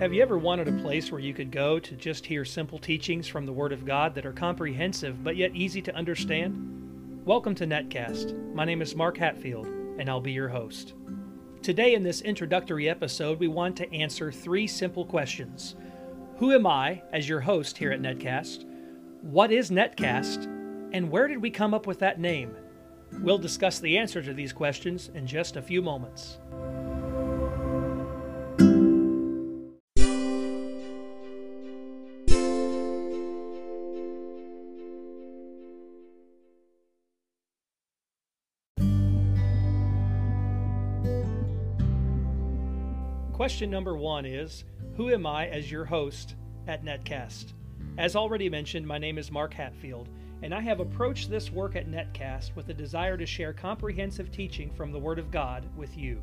Have you ever wanted a place where you could go to just hear simple teachings from the Word of God that are comprehensive but yet easy to understand? Welcome to Netcast. My name is Mark Hatfield, and I'll be your host. Today, in this introductory episode, we want to answer three simple questions Who am I as your host here at Netcast? What is Netcast? And where did we come up with that name? We'll discuss the answer to these questions in just a few moments. Question number one is Who am I as your host at Netcast? As already mentioned, my name is Mark Hatfield, and I have approached this work at Netcast with a desire to share comprehensive teaching from the Word of God with you.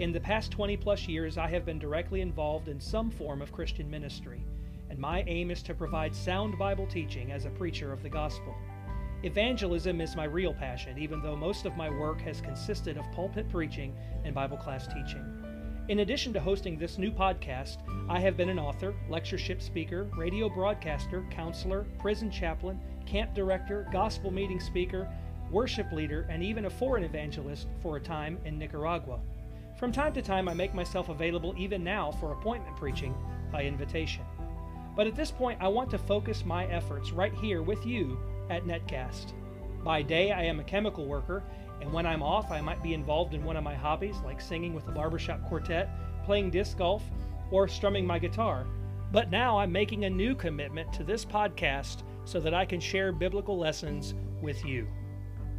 In the past 20 plus years, I have been directly involved in some form of Christian ministry, and my aim is to provide sound Bible teaching as a preacher of the gospel. Evangelism is my real passion, even though most of my work has consisted of pulpit preaching and Bible class teaching. In addition to hosting this new podcast, I have been an author, lectureship speaker, radio broadcaster, counselor, prison chaplain, camp director, gospel meeting speaker, worship leader, and even a foreign evangelist for a time in Nicaragua. From time to time, I make myself available even now for appointment preaching by invitation. But at this point, I want to focus my efforts right here with you at Netcast. By day, I am a chemical worker and when I'm off, I might be involved in one of my hobbies, like singing with the barbershop quartet, playing disc golf, or strumming my guitar. But now I'm making a new commitment to this podcast so that I can share biblical lessons with you.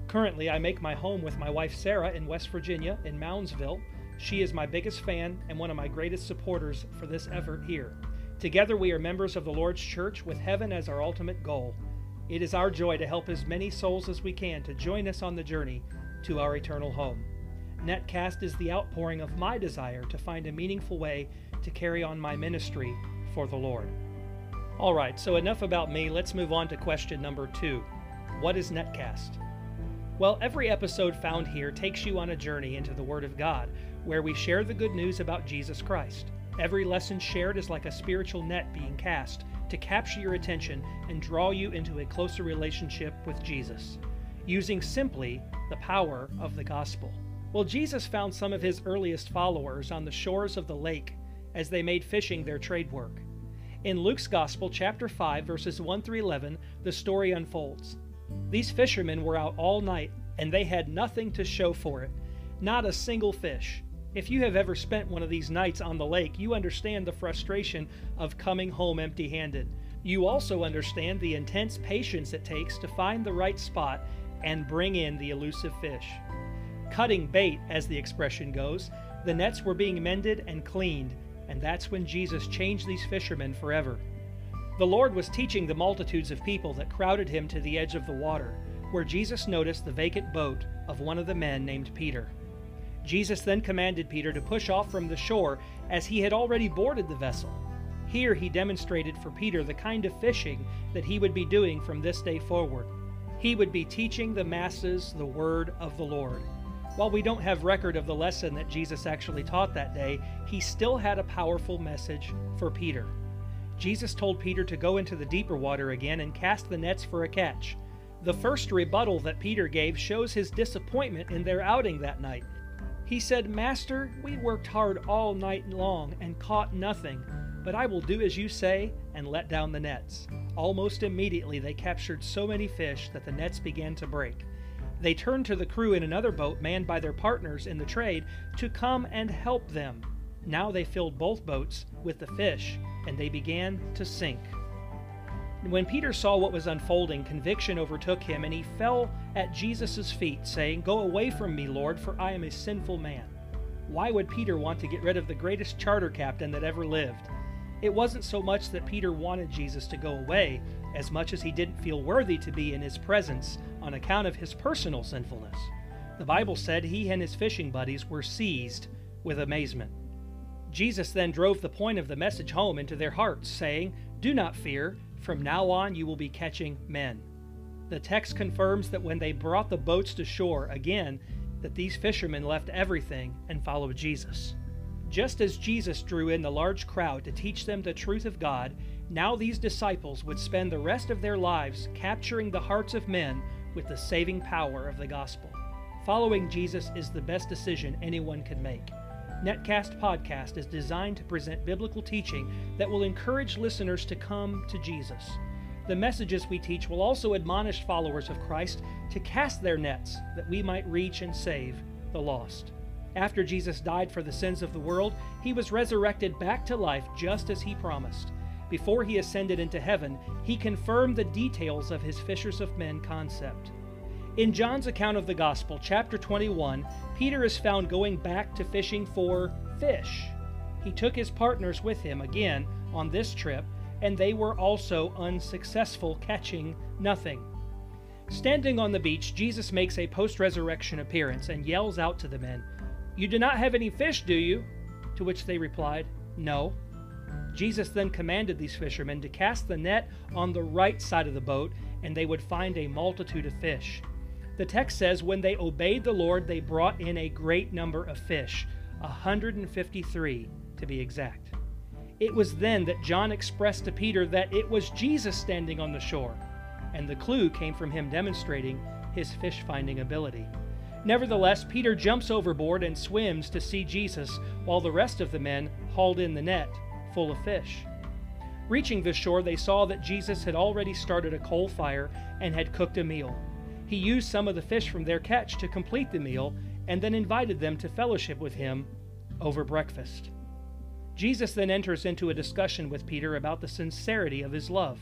Currently, I make my home with my wife Sarah in West Virginia, in Moundsville. She is my biggest fan and one of my greatest supporters for this effort here. Together, we are members of the Lord's Church with heaven as our ultimate goal. It is our joy to help as many souls as we can to join us on the journey to our eternal home. Netcast is the outpouring of my desire to find a meaningful way to carry on my ministry for the Lord. All right, so enough about me. Let's move on to question number two What is Netcast? Well, every episode found here takes you on a journey into the Word of God, where we share the good news about Jesus Christ. Every lesson shared is like a spiritual net being cast to capture your attention and draw you into a closer relationship with Jesus using simply the power of the gospel. Well, Jesus found some of his earliest followers on the shores of the lake as they made fishing their trade work. In Luke's Gospel, chapter 5, verses 1 through 11, the story unfolds. These fishermen were out all night, and they had nothing to show for it, not a single fish. If you have ever spent one of these nights on the lake, you understand the frustration of coming home empty handed. You also understand the intense patience it takes to find the right spot and bring in the elusive fish. Cutting bait, as the expression goes, the nets were being mended and cleaned, and that's when Jesus changed these fishermen forever. The Lord was teaching the multitudes of people that crowded him to the edge of the water, where Jesus noticed the vacant boat of one of the men named Peter. Jesus then commanded Peter to push off from the shore as he had already boarded the vessel. Here he demonstrated for Peter the kind of fishing that he would be doing from this day forward he would be teaching the masses the word of the Lord. While we don't have record of the lesson that Jesus actually taught that day, he still had a powerful message for Peter. Jesus told Peter to go into the deeper water again and cast the nets for a catch. The first rebuttal that Peter gave shows his disappointment in their outing that night. He said, Master, we worked hard all night long and caught nothing, but I will do as you say and let down the nets. Almost immediately, they captured so many fish that the nets began to break. They turned to the crew in another boat manned by their partners in the trade to come and help them. Now they filled both boats with the fish, and they began to sink. When Peter saw what was unfolding, conviction overtook him, and he fell at Jesus' feet, saying, Go away from me, Lord, for I am a sinful man. Why would Peter want to get rid of the greatest charter captain that ever lived? It wasn't so much that Peter wanted Jesus to go away, as much as he didn't feel worthy to be in his presence on account of his personal sinfulness. The Bible said he and his fishing buddies were seized with amazement. Jesus then drove the point of the message home into their hearts, saying, Do not fear, from now on you will be catching men. The text confirms that when they brought the boats to shore again, that these fishermen left everything and followed Jesus. Just as Jesus drew in the large crowd to teach them the truth of God, now these disciples would spend the rest of their lives capturing the hearts of men with the saving power of the gospel. Following Jesus is the best decision anyone can make. Netcast Podcast is designed to present biblical teaching that will encourage listeners to come to Jesus. The messages we teach will also admonish followers of Christ to cast their nets that we might reach and save the lost. After Jesus died for the sins of the world, he was resurrected back to life just as he promised. Before he ascended into heaven, he confirmed the details of his fishers of men concept. In John's account of the Gospel, chapter 21, Peter is found going back to fishing for fish. He took his partners with him again on this trip, and they were also unsuccessful, catching nothing. Standing on the beach, Jesus makes a post resurrection appearance and yells out to the men, You do not have any fish, do you? To which they replied, No. Jesus then commanded these fishermen to cast the net on the right side of the boat, and they would find a multitude of fish. The text says, When they obeyed the Lord, they brought in a great number of fish, 153 to be exact. It was then that John expressed to Peter that it was Jesus standing on the shore, and the clue came from him demonstrating his fish finding ability. Nevertheless, Peter jumps overboard and swims to see Jesus, while the rest of the men hauled in the net full of fish. Reaching the shore, they saw that Jesus had already started a coal fire and had cooked a meal. He used some of the fish from their catch to complete the meal and then invited them to fellowship with him over breakfast. Jesus then enters into a discussion with Peter about the sincerity of his love.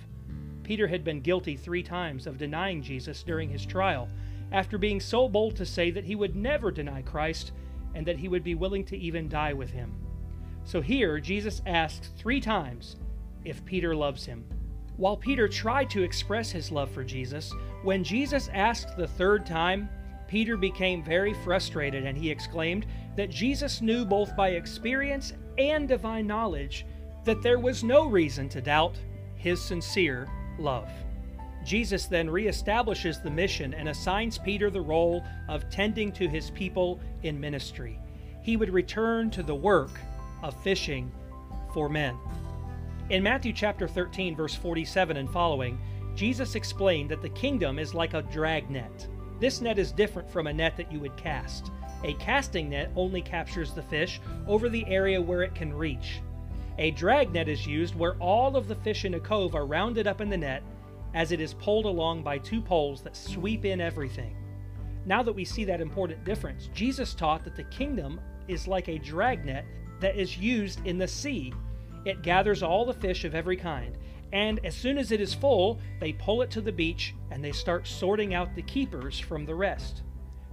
Peter had been guilty three times of denying Jesus during his trial, after being so bold to say that he would never deny Christ and that he would be willing to even die with him. So here, Jesus asks three times if Peter loves him. While Peter tried to express his love for Jesus, when Jesus asked the third time, Peter became very frustrated and he exclaimed that Jesus knew both by experience and divine knowledge that there was no reason to doubt his sincere love. Jesus then reestablishes the mission and assigns Peter the role of tending to his people in ministry. He would return to the work of fishing for men. In Matthew chapter 13, verse 47 and following, Jesus explained that the kingdom is like a drag net. This net is different from a net that you would cast. A casting net only captures the fish over the area where it can reach. A drag net is used where all of the fish in a cove are rounded up in the net as it is pulled along by two poles that sweep in everything. Now that we see that important difference, Jesus taught that the kingdom is like a drag net that is used in the sea it gathers all the fish of every kind, and as soon as it is full, they pull it to the beach and they start sorting out the keepers from the rest.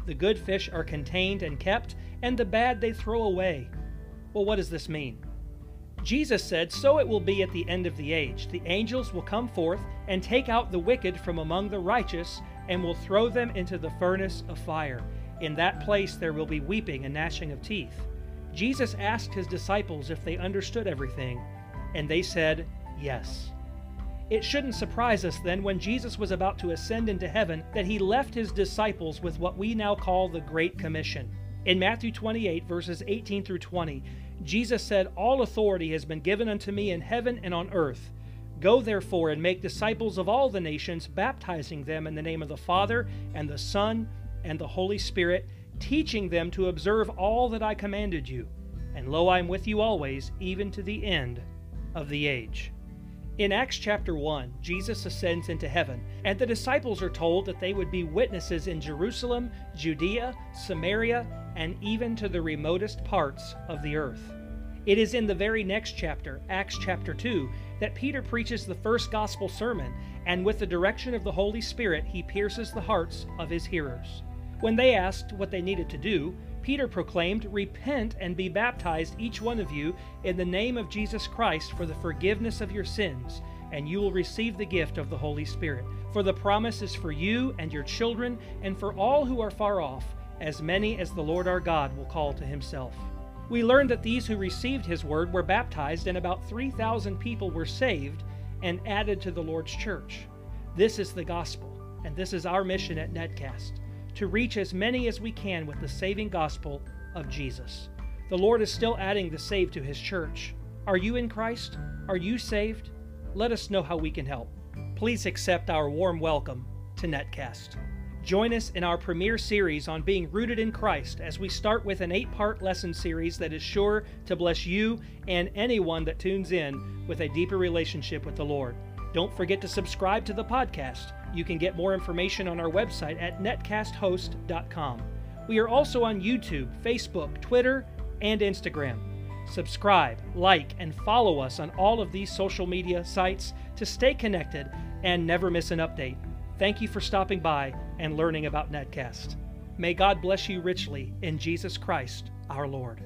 The good fish are contained and kept, and the bad they throw away. Well, what does this mean? Jesus said, So it will be at the end of the age. The angels will come forth and take out the wicked from among the righteous and will throw them into the furnace of fire. In that place there will be weeping and gnashing of teeth. Jesus asked his disciples if they understood everything, and they said, Yes. It shouldn't surprise us then when Jesus was about to ascend into heaven that he left his disciples with what we now call the Great Commission. In Matthew 28, verses 18 through 20, Jesus said, All authority has been given unto me in heaven and on earth. Go therefore and make disciples of all the nations, baptizing them in the name of the Father, and the Son, and the Holy Spirit teaching them to observe all that I commanded you. And lo, I am with you always, even to the end of the age. In Acts chapter 1, Jesus ascends into heaven, and the disciples are told that they would be witnesses in Jerusalem, Judea, Samaria, and even to the remotest parts of the earth. It is in the very next chapter, Acts chapter 2, that Peter preaches the first gospel sermon, and with the direction of the Holy Spirit, he pierces the hearts of his hearers. When they asked what they needed to do, Peter proclaimed, Repent and be baptized, each one of you, in the name of Jesus Christ for the forgiveness of your sins, and you will receive the gift of the Holy Spirit. For the promise is for you and your children, and for all who are far off, as many as the Lord our God will call to himself. We learned that these who received his word were baptized, and about 3,000 people were saved and added to the Lord's church. This is the gospel, and this is our mission at Netcast to reach as many as we can with the saving gospel of Jesus. The Lord is still adding the saved to His church. Are you in Christ? Are you saved? Let us know how we can help. Please accept our warm welcome to Netcast. Join us in our premiere series on being rooted in Christ as we start with an eight part lesson series that is sure to bless you and anyone that tunes in with a deeper relationship with the Lord. Don't forget to subscribe to the podcast. You can get more information on our website at netcasthost.com. We are also on YouTube, Facebook, Twitter, and Instagram. Subscribe, like, and follow us on all of these social media sites to stay connected and never miss an update. Thank you for stopping by and learning about Netcast. May God bless you richly in Jesus Christ our Lord.